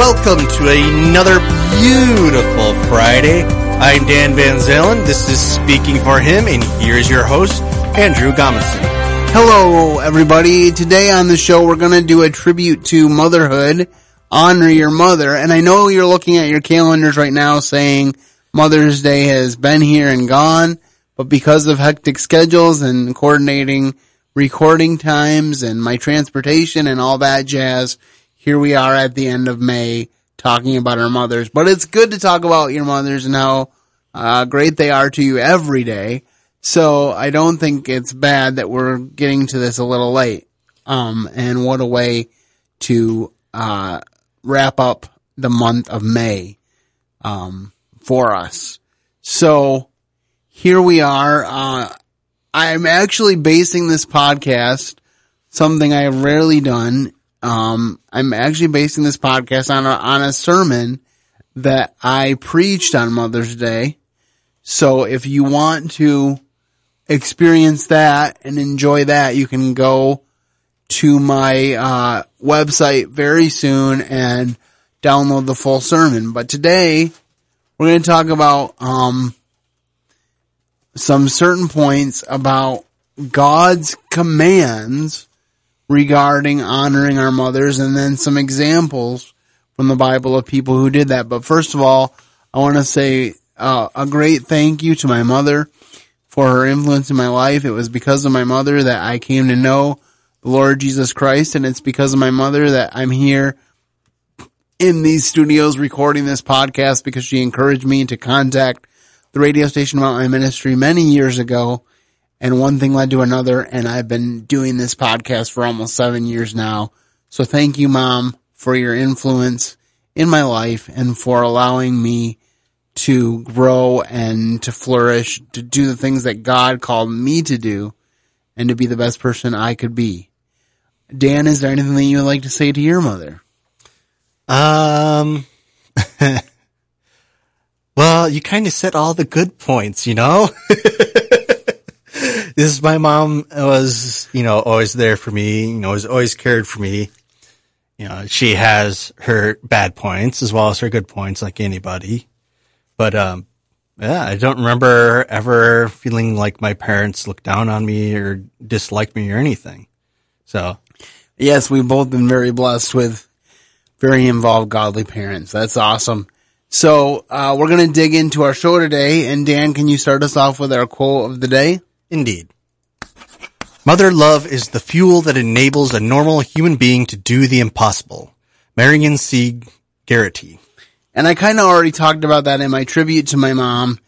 welcome to another beautiful Friday. I'm Dan Van Zalen. This is Speaking for Him, and here's your host, Andrew Gomeson. Hello, everybody. Today on the show, we're going to do a tribute to motherhood, honor your mother. And I know you're looking at your calendars right now saying Mother's Day has been here and gone, but because of hectic schedules and coordinating recording times and my transportation and all that jazz, here we are at the end of May talking about our mothers. But it's good to talk about your mothers and how uh, great they are to you every day. So I don't think it's bad that we're getting to this a little late. Um, and what a way to uh, wrap up the month of May um, for us. So here we are. Uh, I'm actually basing this podcast, something I have rarely done. Um, I'm actually basing this podcast on a, on a sermon that I preached on Mother's Day. So if you want to experience that and enjoy that, you can go to my uh, website very soon and download the full sermon. But today we're going to talk about um, some certain points about God's commands regarding honoring our mothers and then some examples from the Bible of people who did that. But first of all, I want to say uh, a great thank you to my mother for her influence in my life. It was because of my mother that I came to know the Lord Jesus Christ, and it's because of my mother that I'm here in these studios recording this podcast because she encouraged me to contact the radio station about my ministry many years ago. And one thing led to another, and I've been doing this podcast for almost seven years now. So thank you, mom, for your influence in my life and for allowing me to grow and to flourish, to do the things that God called me to do and to be the best person I could be. Dan, is there anything that you would like to say to your mother? Um, well, you kind of said all the good points, you know? this is my mom was, you know, always there for me, you know, has always cared for me. You know, she has her bad points as well as her good points like anybody. But, um, yeah, I don't remember ever feeling like my parents looked down on me or disliked me or anything. So, yes, we've both been very blessed with very involved godly parents. That's awesome. So, uh, we're going to dig into our show today. And Dan, can you start us off with our quote of the day? Indeed. Mother love is the fuel that enables a normal human being to do the impossible. Marion C. Garretty. And I kind of already talked about that in my tribute to my mom,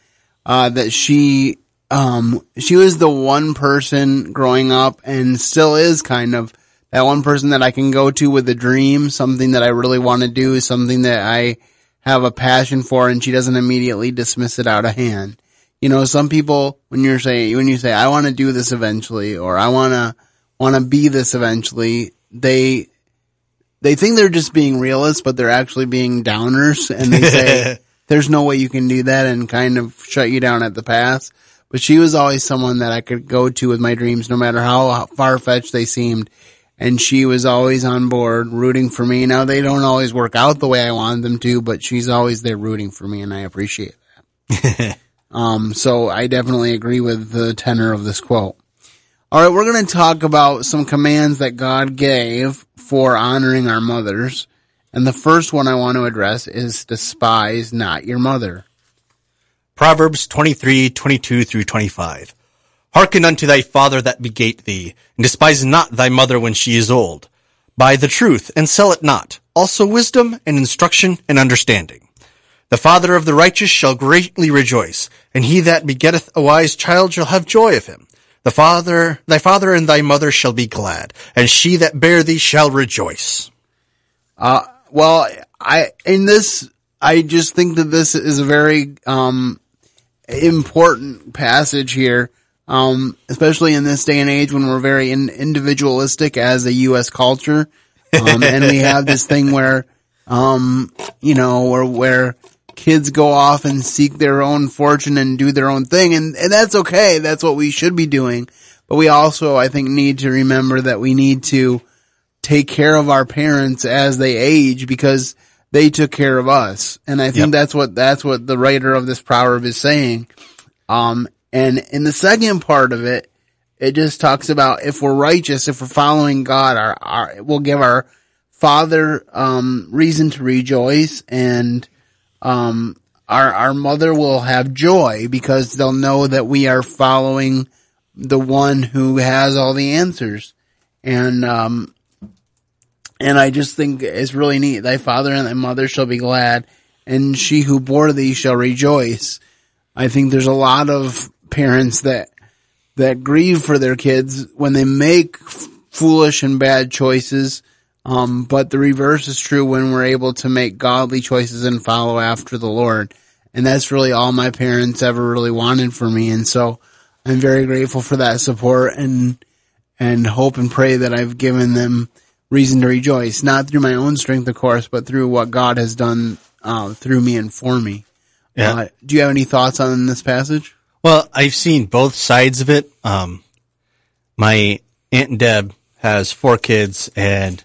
uh, that she, um, she was the one person growing up and still is kind of that one person that I can go to with a dream, something that I really want to do, something that I have a passion for, and she doesn't immediately dismiss it out of hand. You know, some people, when you're saying, when you say, I want to do this eventually, or I want to, want to be this eventually, they, they think they're just being realists, but they're actually being downers and they say, there's no way you can do that and kind of shut you down at the pass. But she was always someone that I could go to with my dreams, no matter how far fetched they seemed. And she was always on board rooting for me. Now they don't always work out the way I want them to, but she's always there rooting for me and I appreciate that. um, so I definitely agree with the tenor of this quote. All right, we're going to talk about some commands that God gave for honoring our mothers. And the first one I want to address is despise not your mother. Proverbs 23, 22 through 25. Hearken unto thy father that begat thee, and despise not thy mother when she is old. Buy the truth, and sell it not. Also wisdom, and instruction, and understanding. The father of the righteous shall greatly rejoice, and he that begetteth a wise child shall have joy of him. The father, thy father and thy mother shall be glad, and she that bare thee shall rejoice. Uh, well, I, in this, I just think that this is a very, um, important passage here. Um, especially in this day and age when we're very in, individualistic as a U.S. culture. Um, and we have this thing where, um, you know, where, where kids go off and seek their own fortune and do their own thing. And, and that's okay. That's what we should be doing. But we also, I think, need to remember that we need to take care of our parents as they age because they took care of us. And I think Yep. that's what, that's what the writer of this proverb is saying. Um, and in the second part of it, it just talks about if we're righteous, if we're following God, our, our, we'll give our father, um, reason to rejoice and, um, our, our mother will have joy because they'll know that we are following the one who has all the answers. And, um, and I just think it's really neat. Thy father and thy mother shall be glad and she who bore thee shall rejoice. I think there's a lot of parents that, that grieve for their kids when they make f- foolish and bad choices. Um, but the reverse is true when we're able to make godly choices and follow after the Lord. And that's really all my parents ever really wanted for me. And so I'm very grateful for that support and, and hope and pray that I've given them reason to rejoice, not through my own strength, of course, but through what God has done, uh, through me and for me. Yeah. Uh, do you have any thoughts on this passage? Well, I've seen both sides of it. Um, my aunt Deb has four kids and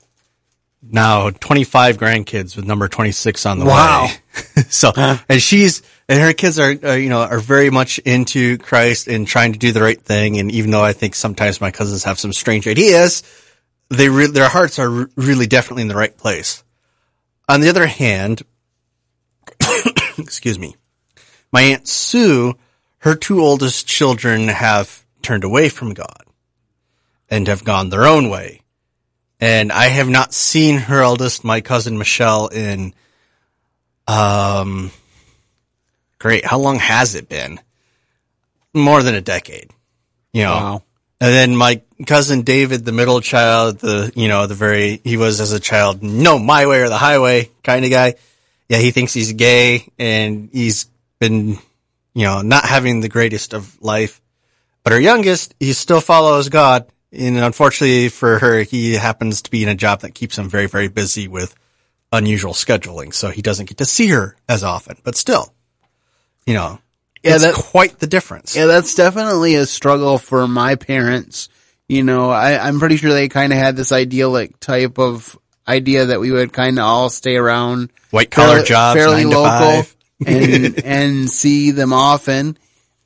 now 25 grandkids with number 26 on the Wow. way. so, and she's, and her kids are, are, you know, are very much into Christ and trying to do the right thing. And even though I think sometimes my cousins have some strange ideas, they re- their hearts are re- really definitely in the right place. On the other hand, excuse me, my aunt Sue, her two oldest children have turned away from God and have gone their own way. And I have not seen her eldest, my cousin Michelle, in, um, great. How long has it been? More than a decade, you know. Wow. And then my cousin David, the middle child, the, you know, the very, he was as a child, no, my way or the highway kind of guy. Yeah, he thinks he's gay and he's been, you know, not having the greatest of life. But her youngest, he still follows God. And unfortunately for her, he happens to be in a job that keeps him very, very busy with unusual scheduling. So he doesn't get to see her as often, but still, you know, Yeah, it's that- quite the difference. Yeah, that's definitely a struggle for my parents. You know, I, I'm pretty sure they kind of had this idyllic type of idea that we would kind of all stay around White collar jobs, fairly local, and and see them often.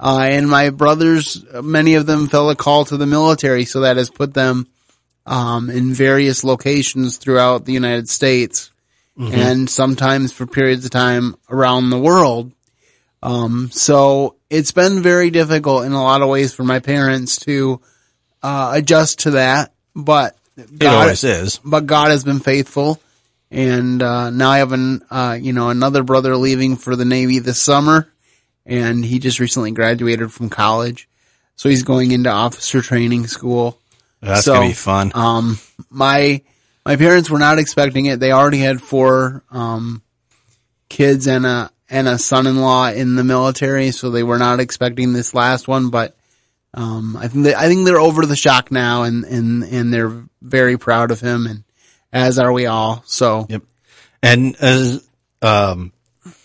Uh, and my brothers, many of them felt a call to the military, so that has put them um, in various locations throughout the United States, and sometimes for periods of time around the world. Um, so it's been very difficult in a lot of ways for my parents to uh, adjust to that, but It always is. but God has been faithful. And, uh, now I have an, uh, you know, another brother leaving for the Navy this summer and he just recently graduated from college. So he's going into officer training school. That's So, gonna be fun. Um, my, my parents were not expecting it. They already had four, um, kids and a, and a son-in-law in the military. So they were not expecting this last one, but, um, I think they, I think they're over the shock now and, and, and they're very proud of him and as are we all. So Yep. And as um,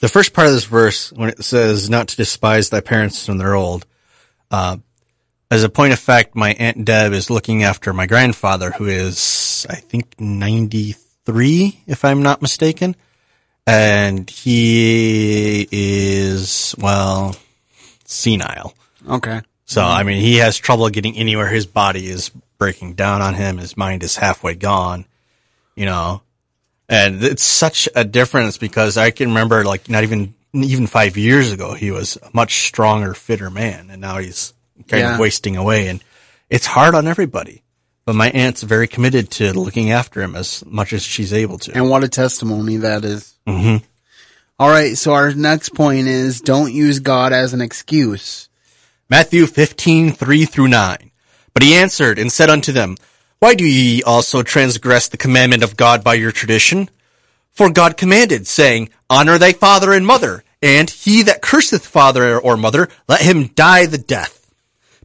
the first part of this verse, when it says not to despise thy parents when they're old, uh, as a point of fact, my aunt Deb is looking after my grandfather, who is, I think, ninety three, if I'm not mistaken, and he is well senile. okay. So, I mean, he has trouble getting anywhere. His body is breaking down on him. His mind is halfway gone, you know, and it's such a difference because I can remember like not even, even five years ago, he was a much stronger, fitter man. And now he's kind Yeah. of wasting away and it's hard on everybody. But my aunt's very committed to looking after him as much as she's able to. And what a testimony that is. Mhm. All right. So our next point is don't use God as an excuse. Matthew 15, 3 through 9. But he answered and said unto them, Why do ye also transgress the commandment of God by your tradition? For God commanded, saying, Honor thy father and mother, and he that curseth father or mother, let him die the death.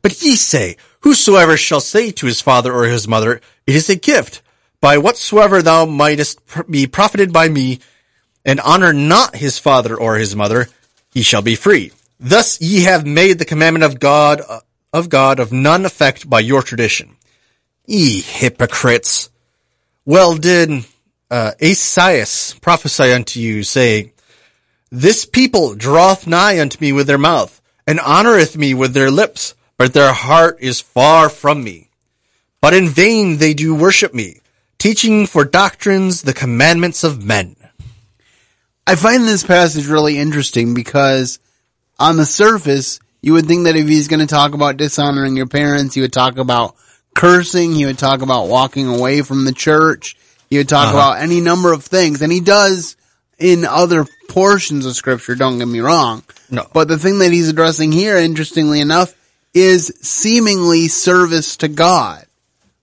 But ye say, Whosoever shall say to his father or his mother, It is a gift, by whatsoever thou mightest be profited by me, and honor not his father or his mother, he shall be free. Thus ye have made the commandment of God uh, of God of none effect by your tradition. Ye hypocrites! Well did uh, prophesy unto you, saying, This people draweth nigh unto me with their mouth, and honoreth me with their lips, but their heart is far from me. But in vain they do worship me, teaching for doctrines the commandments of men. I find this passage really interesting because on the surface, you would think that if he's going to talk about dishonoring your parents, he would talk about cursing, he would talk about walking away from the church, he would talk Uh-huh. about any number of things, and he does in other portions of scripture, don't get me wrong. No. But the thing that he's addressing here, interestingly enough, is seemingly service to God.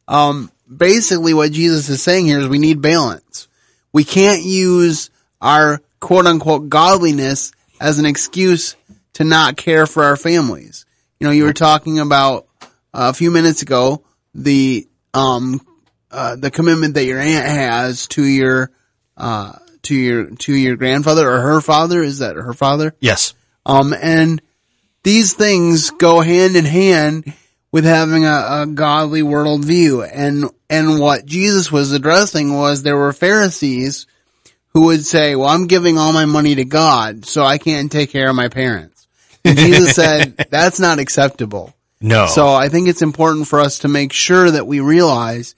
Um, basically what Jesus is saying here is we need balance. We can't use our quote unquote godliness as an excuse to not care for our families. You know, you were talking about uh, a few minutes ago the um uh, the commitment that your aunt has to your uh to your to your grandfather or her father is that her father Yes. um and these things go hand in hand with having a, a godly worldview and and what Jesus was addressing was there were Pharisees who would say, well, I'm giving all my money to God, so I can't take care of my parents. And Jesus said, that's not acceptable. No. So I think it's important for us to make sure that we realize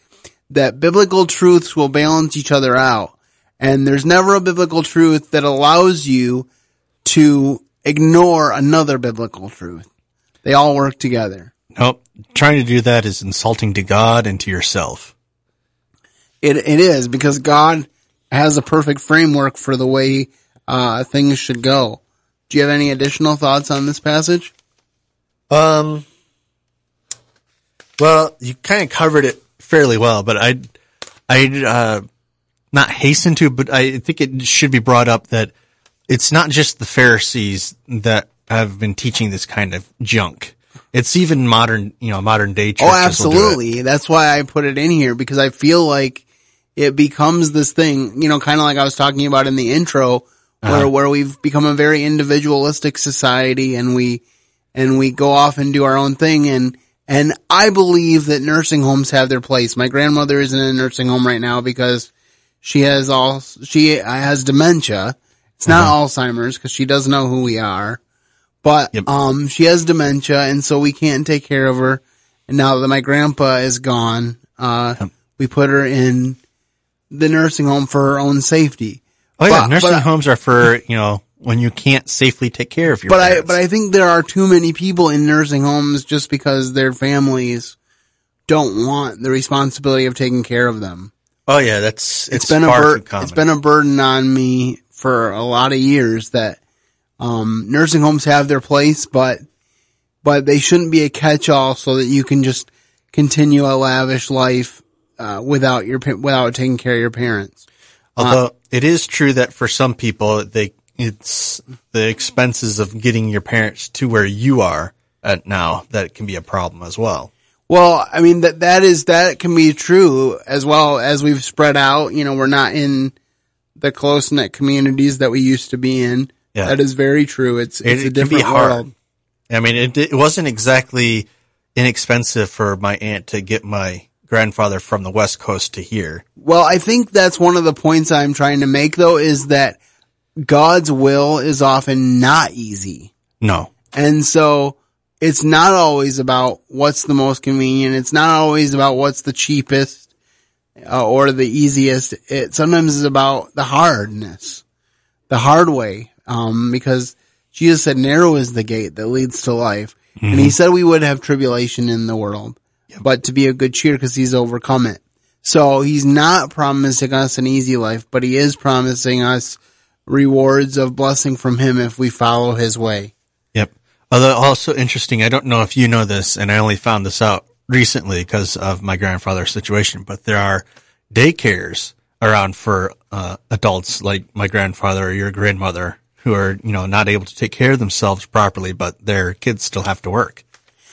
that biblical truths will balance each other out. And there's never a biblical truth that allows you to ignore another biblical truth. They all work together. nope. Trying to do that is insulting to God and to yourself. It, it is because God has a perfect framework for the way uh, things should go. Do you have any additional thoughts on this passage? Um, well, you kind of covered it fairly well, but I, I, uh, not hasten to, but I think it should be brought up that it's not just the Pharisees that have been teaching this kind of junk. It's even modern, you know, modern day churches. Oh, do it. absolutely. That's why I put it in here because I feel like it becomes this thing, you know, kind of like I was talking about in the intro where, where we've become a very individualistic society and we, and we go off and do our own thing. And, and I believe that nursing homes have their place. My grandmother is in a nursing home right now because she has all, she has dementia. It's not Alzheimer's because she doesn't know who we are, but, Yep. um, she has dementia and so we can't take care of her. And now that my grandpa is gone, uh, we put her in the nursing home for her own safety. Oh yeah, But- nursing but homes are for, you know, when you can't safely take care of your But I, parents. but I think there are too many people in nursing homes just because their families don't want the responsibility of taking care of them. oh yeah, that's, it's, It's been a bur- it's been a burden on me for a lot of years that um, nursing homes have their place, but but they shouldn't be a catch-all so that you can just continue a lavish life uh, without your without taking care of your parents. Although it is true that for some people, they it's the expenses of getting your parents to where you are at now that can be a problem as well. Well, I mean that that is that can be true as well as we've spread out. You know, we're not in the close knit communities that we used to be in. Yeah. That is very true. It's it's it a can be different world. I mean, it it wasn't exactly inexpensive for my aunt to get my grandfather from the West Coast to here. Well, I think that's one of the points I'm trying to make though is that God's will is often not easy. No, And so it's not always about what's the most convenient. It's not always about what's the cheapest uh, or the easiest. It sometimes is about the hardness, the hard way. Um, because Jesus said narrow is the gate that leads to life. And he said we would have tribulation in the world, but to be a good cheer because he's overcome it. So he's not promising us an easy life, but he is promising us rewards of blessing from him if we follow his way. Yep. Although also interesting, I don't know if you know this, and I only found this out recently because of my grandfather's situation, but there are daycares around for uh, adults like my grandfather or your grandmother who are, you know, not able to take care of themselves properly, but their kids still have to work.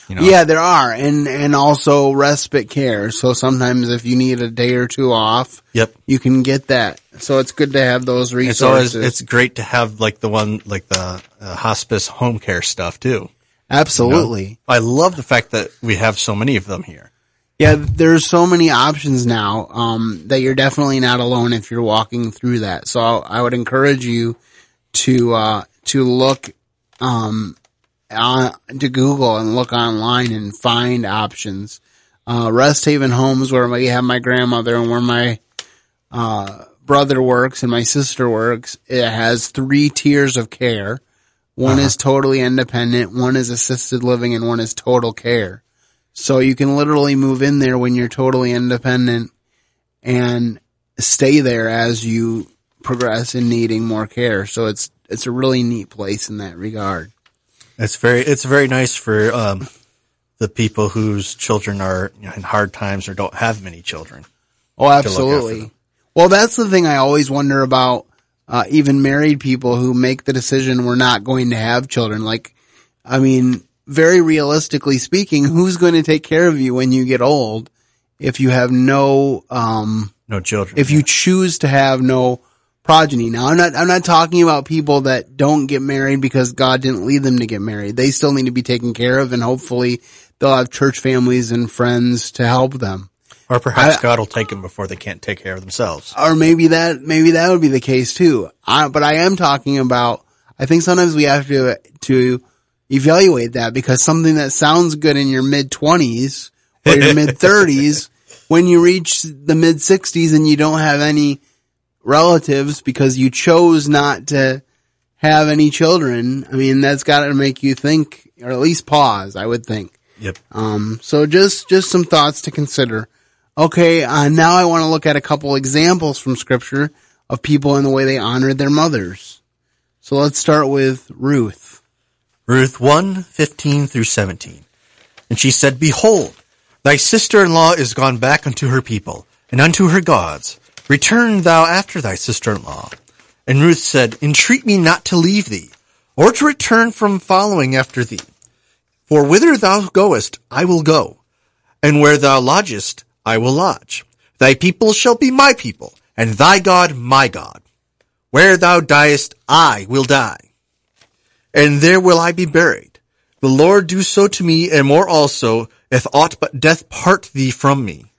You know? Yeah, there are, and and also respite care. So sometimes if you need a day or two off, Yep. you can get that. So it's good to have those It's resources. always, it's great to have like the one, like the uh, hospice home care stuff too. Absolutely. I love the fact that we have so many of them here. Yeah, there's so many options now um, that you're definitely not alone if you're walking through that. So I would encourage you to uh, to look um, on, to Google and look online and find options. Uh, Rest Haven Homes, where we have my grandmother and where my uh, brother works and my sister works, it has three tiers of care. One is totally independent, one is assisted living, and one is total care. So you can literally move in there when you're totally independent and stay there as you progress in needing more care. So it's it's a really neat place in that regard. It's very it's very nice for um, the people whose children are in hard times or don't have many children. Oh, absolutely. Well, that's the thing I always wonder about, uh, even married people who make the decision we're not going to have children. Like, I mean, very realistically speaking, who's going to take care of you when you get old if you have no, um, No children. if you choose to have no progeny. Now, I'm not, I'm not talking about people that don't get married because God didn't lead them to get married. They still need to be taken care of and hopefully they'll have church families and friends to help them. or perhaps I- God will take them before they can't take care of themselves. or maybe that maybe that would be the case too. I, but I am talking about. I think sometimes we have to to evaluate that because something that sounds good in your mid twenties or your mid thirties, when you reach the mid sixties and you don't have any relatives because you chose not to have any children. I mean, that's got to make you think, or at least pause. I would think. Yep. Um, so just, just some thoughts to consider. Okay, uh, now I want to look at a couple examples from scripture of people in the way they honored their mothers. So let's start with Ruth. Ruth 1, 15 through 17. And she said, Behold, thy sister-in-law is gone back unto her people, and unto her gods. Return thou after thy sister-in-law. And Ruth said, Entreat me not to leave thee, or to return from following after thee. For whither thou goest, I will go, and where thou lodgest, I will lodge. Thy people shall be my people, and thy God my God. Where thou diest, I will die and there will I be buried. The Lord do so to me, and more also, if aught but death part thee from me.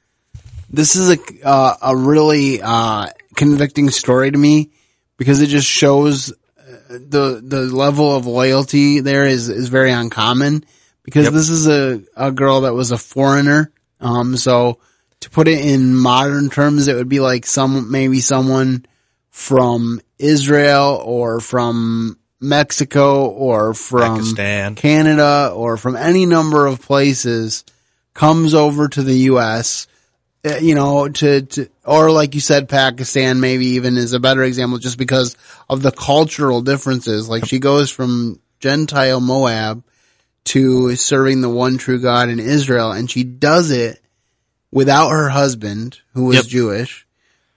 This is a, uh, a really, uh, convicting story to me because it just shows uh, the, the level of loyalty there is, is very uncommon because Yep. this is a, a girl that was a foreigner. Um, so to put it in modern terms, it would be like some, maybe someone from Israel or from Mexico or from Pakistan. Canada or from any number of places comes over to the U.S. uh, You know, to, to, or like you said, Pakistan maybe even is a better example just because of the cultural differences. Like she goes from Gentile Moab to serving the one true God in Israel and she does it without her husband who was Yep. Jewish,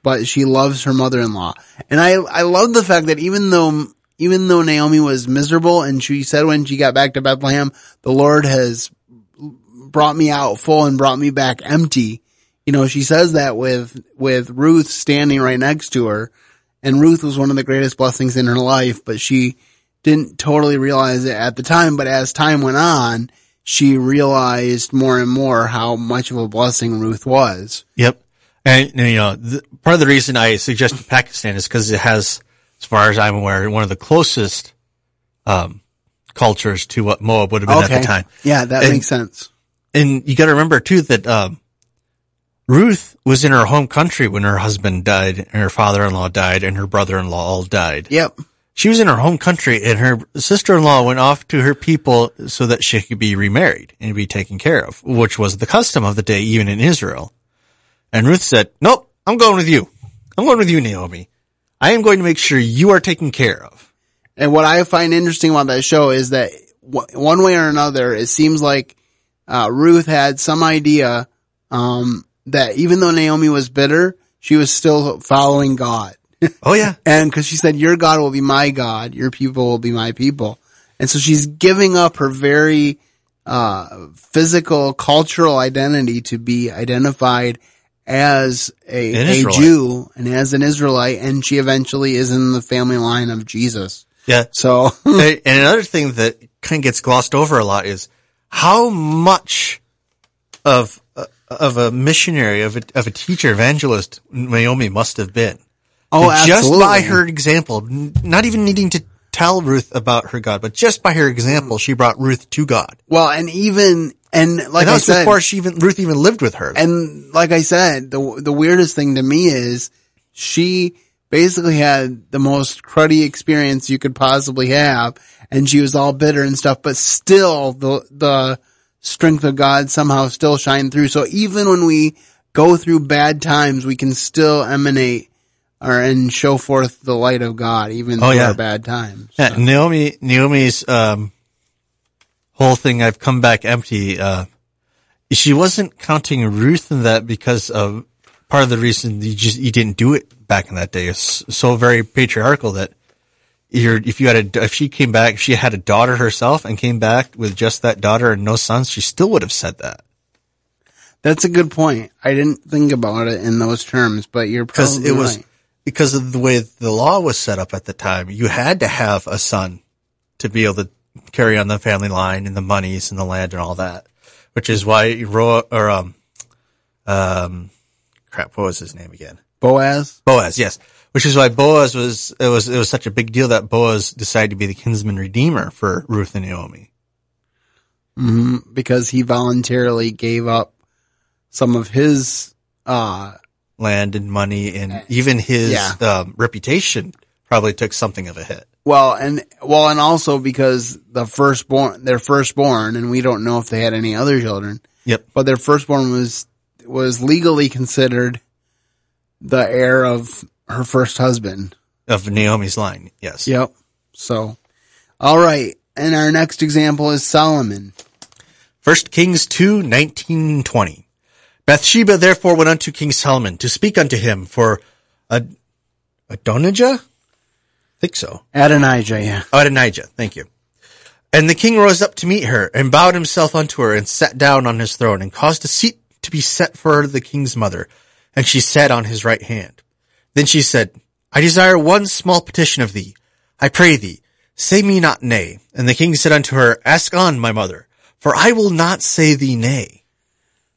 but she loves her mother-in-law. And I, I love the fact that even though, even though Naomi was miserable and she said when she got back to Bethlehem, the Lord has brought me out full and brought me back empty. You know, she says that with, with Ruth standing right next to her. And Ruth was one of the greatest blessings in her life, but she didn't totally realize it at the time. But as time went on, she realized more and more how much of a blessing Ruth was. Yep. And, you know, the, part of the reason I suggested Pakistan is because it has, as far as I'm aware, one of the closest, um, cultures to what Moab would have been at the time. Yeah, that And- makes sense. And you gotta remember too that, um, Ruth was in her home country when her husband died and her father-in-law died and her brother-in-law all died. Yep. She was in her home country and her sister-in-law went off to her people so that she could be remarried and be taken care of, which was the custom of the day even in Israel. And Ruth said, nope, I'm going with you. I'm going with you, Naomi. I am going to make sure you are taken care of. And what I find interesting about that show is that w- one way or another, it seems like uh, Ruth had some idea um, that even though Naomi was bitter, she was still following God. Oh yeah. And because she said, Your God will be my God, your people will be my people. And so she's giving up her very uh, physical, cultural identity to be identified as a, An a Jew and as an Israelite. And she eventually is in the family line of Jesus. Yeah. So, and another thing that kind of gets glossed over a lot is how much of uh, of a missionary, of a, of a teacher, evangelist Naomi must have been. Oh, And just by her example, not even needing to tell Ruth about her God, but just by her example, she brought Ruth to God. Well, and even and like And I said, before she even Ruth even lived with her. and like I said, the the weirdest thing to me is she basically had the most cruddy experience you could possibly have, and she was all bitter and stuff. But still, the the strength of God somehow still shine through. So even when we go through bad times, we can still emanate or and show forth the light of God, even Oh, through yeah. our bad times. Yeah, Naomi, Naomi's, um, whole thing, I've come back empty, uh, she wasn't counting Ruth in that because of part of the reason you just, you didn't do it back in that day. It's so very patriarchal that you're, if you had a, if she came back, if she had a daughter herself and came back with just that daughter and no sons, she still would have said that. That's a good point. I didn't think about it in those terms, but you're because it was right. because of the way the law was set up at the time. You had to have a son to be able to carry on the family line and the monies and the land and all that, which is why Ro or um um crap, what was his name again? Boaz. Boaz, yes. Which is why Boaz was it was it was such a big deal that Boaz decided to be the kinsman redeemer for Ruth and Naomi. hmm because he voluntarily gave up some of his uh Land and money and even his Yeah. um, reputation probably took something of a hit. well and well and also because the firstborn their firstborn and we don't know if they had any other children Yep. but their firstborn was was legally considered the heir of her first husband Of Naomi's line, yes. yep so all right and our next example is solomon First Kings 2, 19, 20. Bathsheba therefore went unto King Solomon to speak unto him for Ad- Adonijah? think so. adonijah yeah Adonijah, thank you. And the king rose up to meet her and bowed himself unto her and sat down on his throne and caused a seat to be set for her the king's mother. And she sat on his right hand. Then she said, I desire one small petition of thee. I pray thee, say me not nay. And the king said unto her, Ask on, my mother, for I will not say thee nay.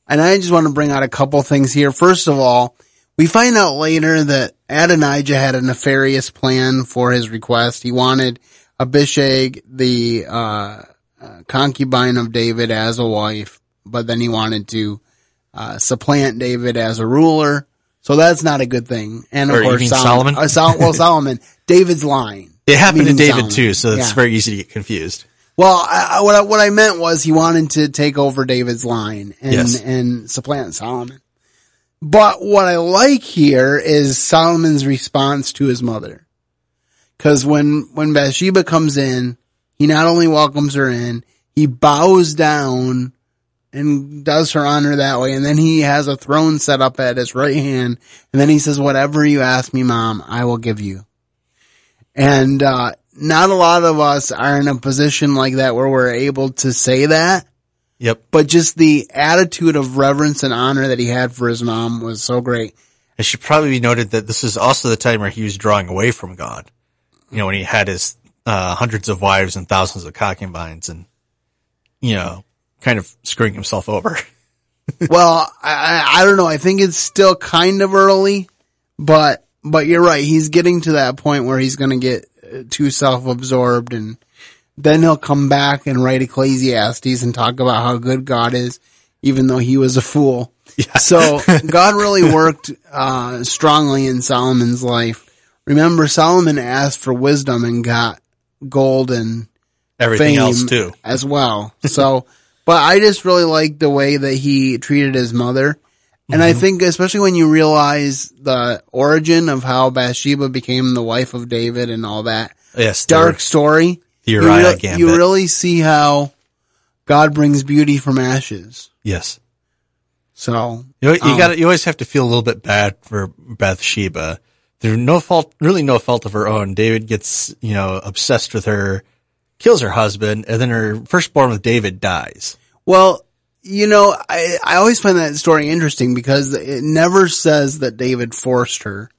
And I just want to bring out a couple things here. First of all, we find out later that Adonijah had a nefarious plan for his request. He wanted Abishag, the uh, uh, concubine of David, as a wife, but then he wanted to uh, supplant David as a ruler. So that's not a good thing. And of Or course, Solomon. Solomon? uh, Sol- well, Solomon, David's line. It happened to David Solomon. too, so it's Yeah. very easy to get confused. Well, I, I, what I, what I meant was he wanted to take over David's line and Yes. and supplant Solomon. But what I like here is Solomon's response to his mother, because when when Bathsheba comes in, he not only welcomes her in, he bows down and does her honor that way, and then he has a throne set up at his right hand, and then he says, "Whatever you ask me, Mom, I will give you." And uh, not a lot of us are in a position like that where we're able to say that, Yep. but just the attitude of reverence and honor that he had for his mom was so great. It should probably be noted that this is also the time where he was drawing away from God. You know, when he had his uh, hundreds of wives and thousands of concubines and, you know, kind of screwing himself over. well, I, I, don't know. I think it's still kind of early, but but you're right. He's getting to that point where he's going to get uh, too self-absorbed, and then he'll come back and write Ecclesiastes and talk about how good God is, even though he was a fool. So God really worked uh, strongly in Solomon's life. Remember, Solomon asked for wisdom and got gold and Everything else too. as well. So, but I just really like the way that he treated his mother. And I think especially when you realize the origin of how Bathsheba became the wife of David and all that Yes. dark story, you, Uriah re- you really see how God brings beauty from ashes. yes. So, You, you Um, got you always have to feel a little bit bad for Bathsheba. There's no fault, really no fault of her own. David gets, you know, obsessed with her, kills her husband, and then her firstborn with David dies. well, you know, I, I always find that story interesting because it never says that David forced her.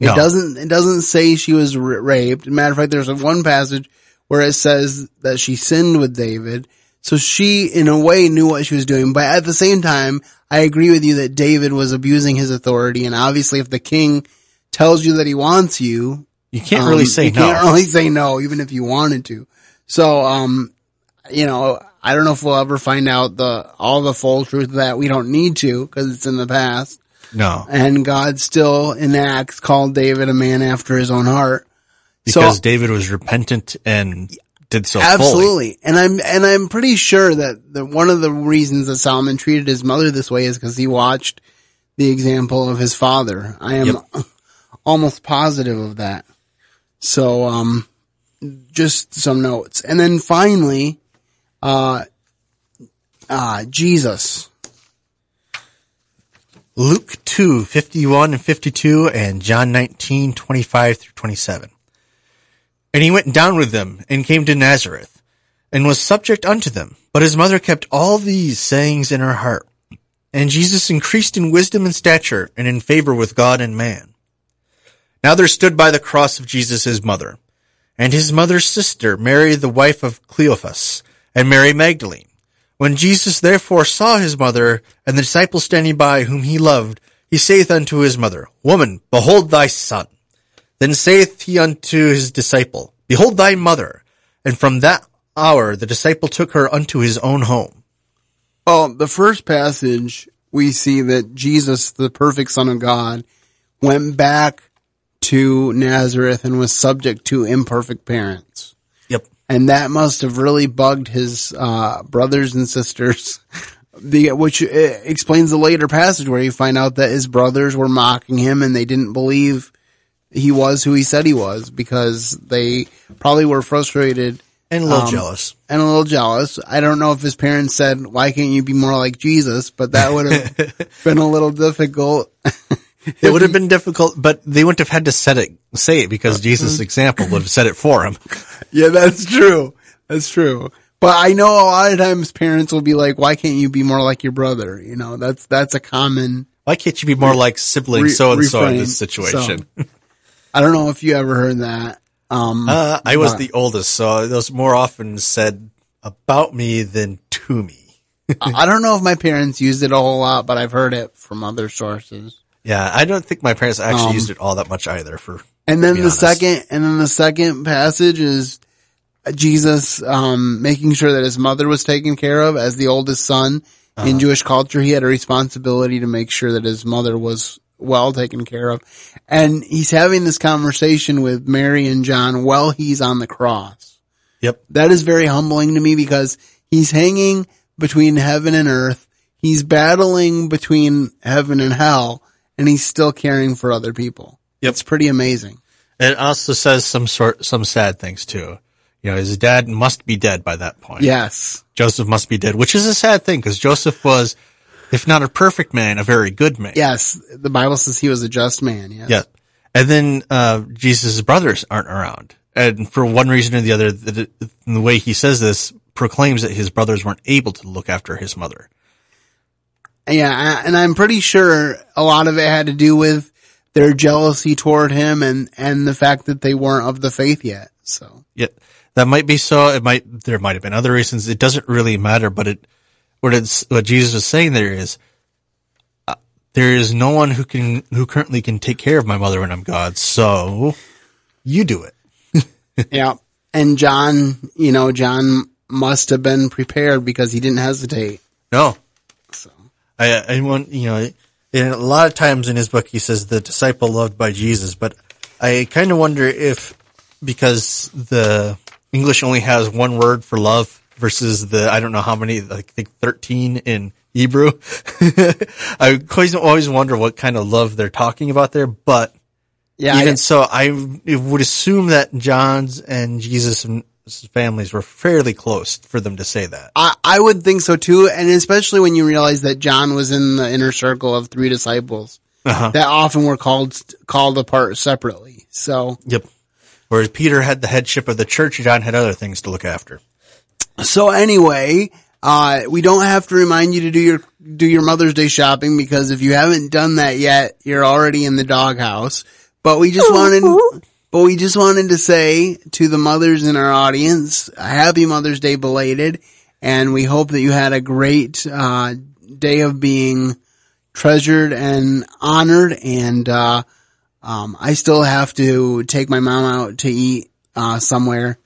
It No. doesn't. It doesn't say she was ra- raped. Matter of fact, there's a one passage where it says that she sinned with David. So she, in a way, knew what she was doing. But at the same time, I agree with you that David was abusing his authority. And obviously, if the king tells you that he wants you, You can't really um, say you no. can't really say no, even if you wanted to. So, um, you know, I don't know if we'll ever find out the all the full truth of that. We don't need to because it's in the past. no, And God still in Acts called David a man after his own heart. because so David was repentant and did so fully. absolutely, and I'm and I'm pretty sure that the, one of the reasons that Solomon treated his mother this way is because he watched the example of his father. I am Yep. almost positive of that. So, um, just some notes, and then finally, uh, uh, Jesus. Luke 2, 51 and 52 and John 19, 25 through 27. And he went down with them and came to Nazareth and was subject unto them. But his mother kept all these sayings in her heart. And Jesus increased in wisdom and stature and in favor with God and man. Now there stood by the cross of Jesus his mother and his mother's sister, Mary the wife of Cleophas and Mary Magdalene. When Jesus therefore saw his mother and the disciple standing by whom he loved, he saith unto his mother, Woman, behold thy son. Then saith he unto his disciple, Behold thy mother. And from that hour the disciple took her unto his own home. Well, the first passage we see that Jesus, the perfect Son of God, went back to Nazareth and was subject to imperfect parents. Yep. and that must have really bugged his uh, brothers and sisters. The, which uh, explains the later passage where you find out that his brothers were mocking him and they didn't believe he was who he said he was because they probably were frustrated And a little Um, jealous. and a little jealous. I don't know if his parents said, "Why can't you be more like Jesus?" But that would have been a little difficult. It would have been difficult, but they wouldn't have had to set it, say it because Jesus' example would have said it for him. Yeah, that's true. That's true. But I know a lot of times parents will be like, "Why can't you be more like your brother?" You know, that's that's a common. Why can't you be more like sibling so and so in this situation? I don't know if you ever heard that. Um, Uh, I was but- the oldest, so it was more often said about me than to me. I don't know if my parents used it a whole lot, but I've heard it from other sources. Yeah, I don't think my parents actually Um, used it all that much either. For And then the honest. second, and then the second passage is Jesus, um, making sure that his mother was taken care of as the oldest son Uh-huh. in Jewish culture. He had a responsibility to make sure that his mother was well taken care of. And he's having this conversation with Mary and John while he's on the cross. Yep. That is very humbling to me because he's hanging between heaven and earth. He's battling between heaven and hell and he's still caring for other people. Yep. It's pretty amazing. It also says some sort, some sad things too. You know, his dad must be dead by that point. Yes. Joseph must be dead, which is a sad thing because Joseph was, if not a perfect man, a very good man. Yes. The Bible says he was a just man. Yes. Yeah. And then, uh, Jesus' brothers aren't around. And for one reason or the other, the, the way he says this proclaims that his brothers weren't able to look after his mother. Yeah. And I'm pretty sure a lot of it had to do with their jealousy toward him and, and the fact that they weren't of the faith yet. So Yet that might be so. It might, there might have been other reasons. It doesn't really matter, but it, what it's, what Jesus is saying there is, uh, there is no one who can, who currently can take care of my mother when I'm God. So you do it. yeah. And John, you know, John must have been prepared because he didn't hesitate. No, I, I want, you know, a lot of times in his book he says the disciple loved by Jesus, but I kind of wonder if because the English only has one word for love versus the I don't know how many, like I think thirteen in Hebrew. I always always wonder what kind of love they're talking about there, but yeah, even I- so, I would assume that John's and Jesus' families were fairly close for them to say that. I, I would think so too, and especially when you realize that John was in the inner circle of three disciples Uh-huh. that often were called called apart separately. So Yep. Whereas Peter had the headship of the church, John had other things to look after. so anyway, uh, we don't have to remind you to do your do your Mother's Day shopping because if you haven't done that yet, you're already in the doghouse. But we just wanted, but we just wanted to say to the mothers in our audience, happy Mother's Day belated. And we hope that you had a great, uh, day of being treasured and honored. And, uh, um, I still have to take my mom out to eat, uh, somewhere,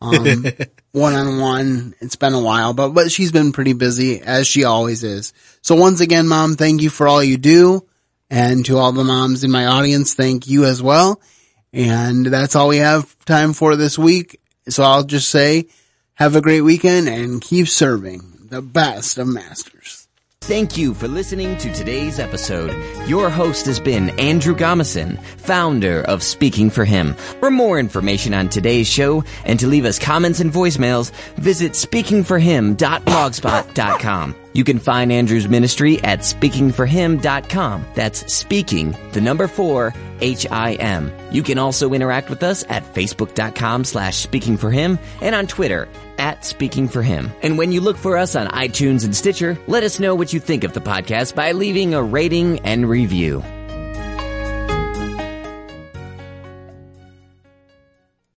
um, one on one. It's been a while, but, but she's been pretty busy as she always is. So once again, mom, thank you for all you do. And to all the moms in my audience, thank you as well. And that's all we have time for this week. So I'll just say, have a great weekend and keep serving the best of masters. Thank you for listening to today's episode. Your host has been Andrew Gomison, founder of Speaking for Him. For more information on today's show and to leave us comments and voicemails, visit speakingforhim.blogspot.com. You can find Andrew's ministry at speaking4him.com. That's speaking, the number four, H-I-M. You can also interact with us at facebook.com slash speakingforhim and on Twitter at Speaking for Him. And when you look for us on iTunes and Stitcher, let us know what you think of the podcast by leaving a rating and review.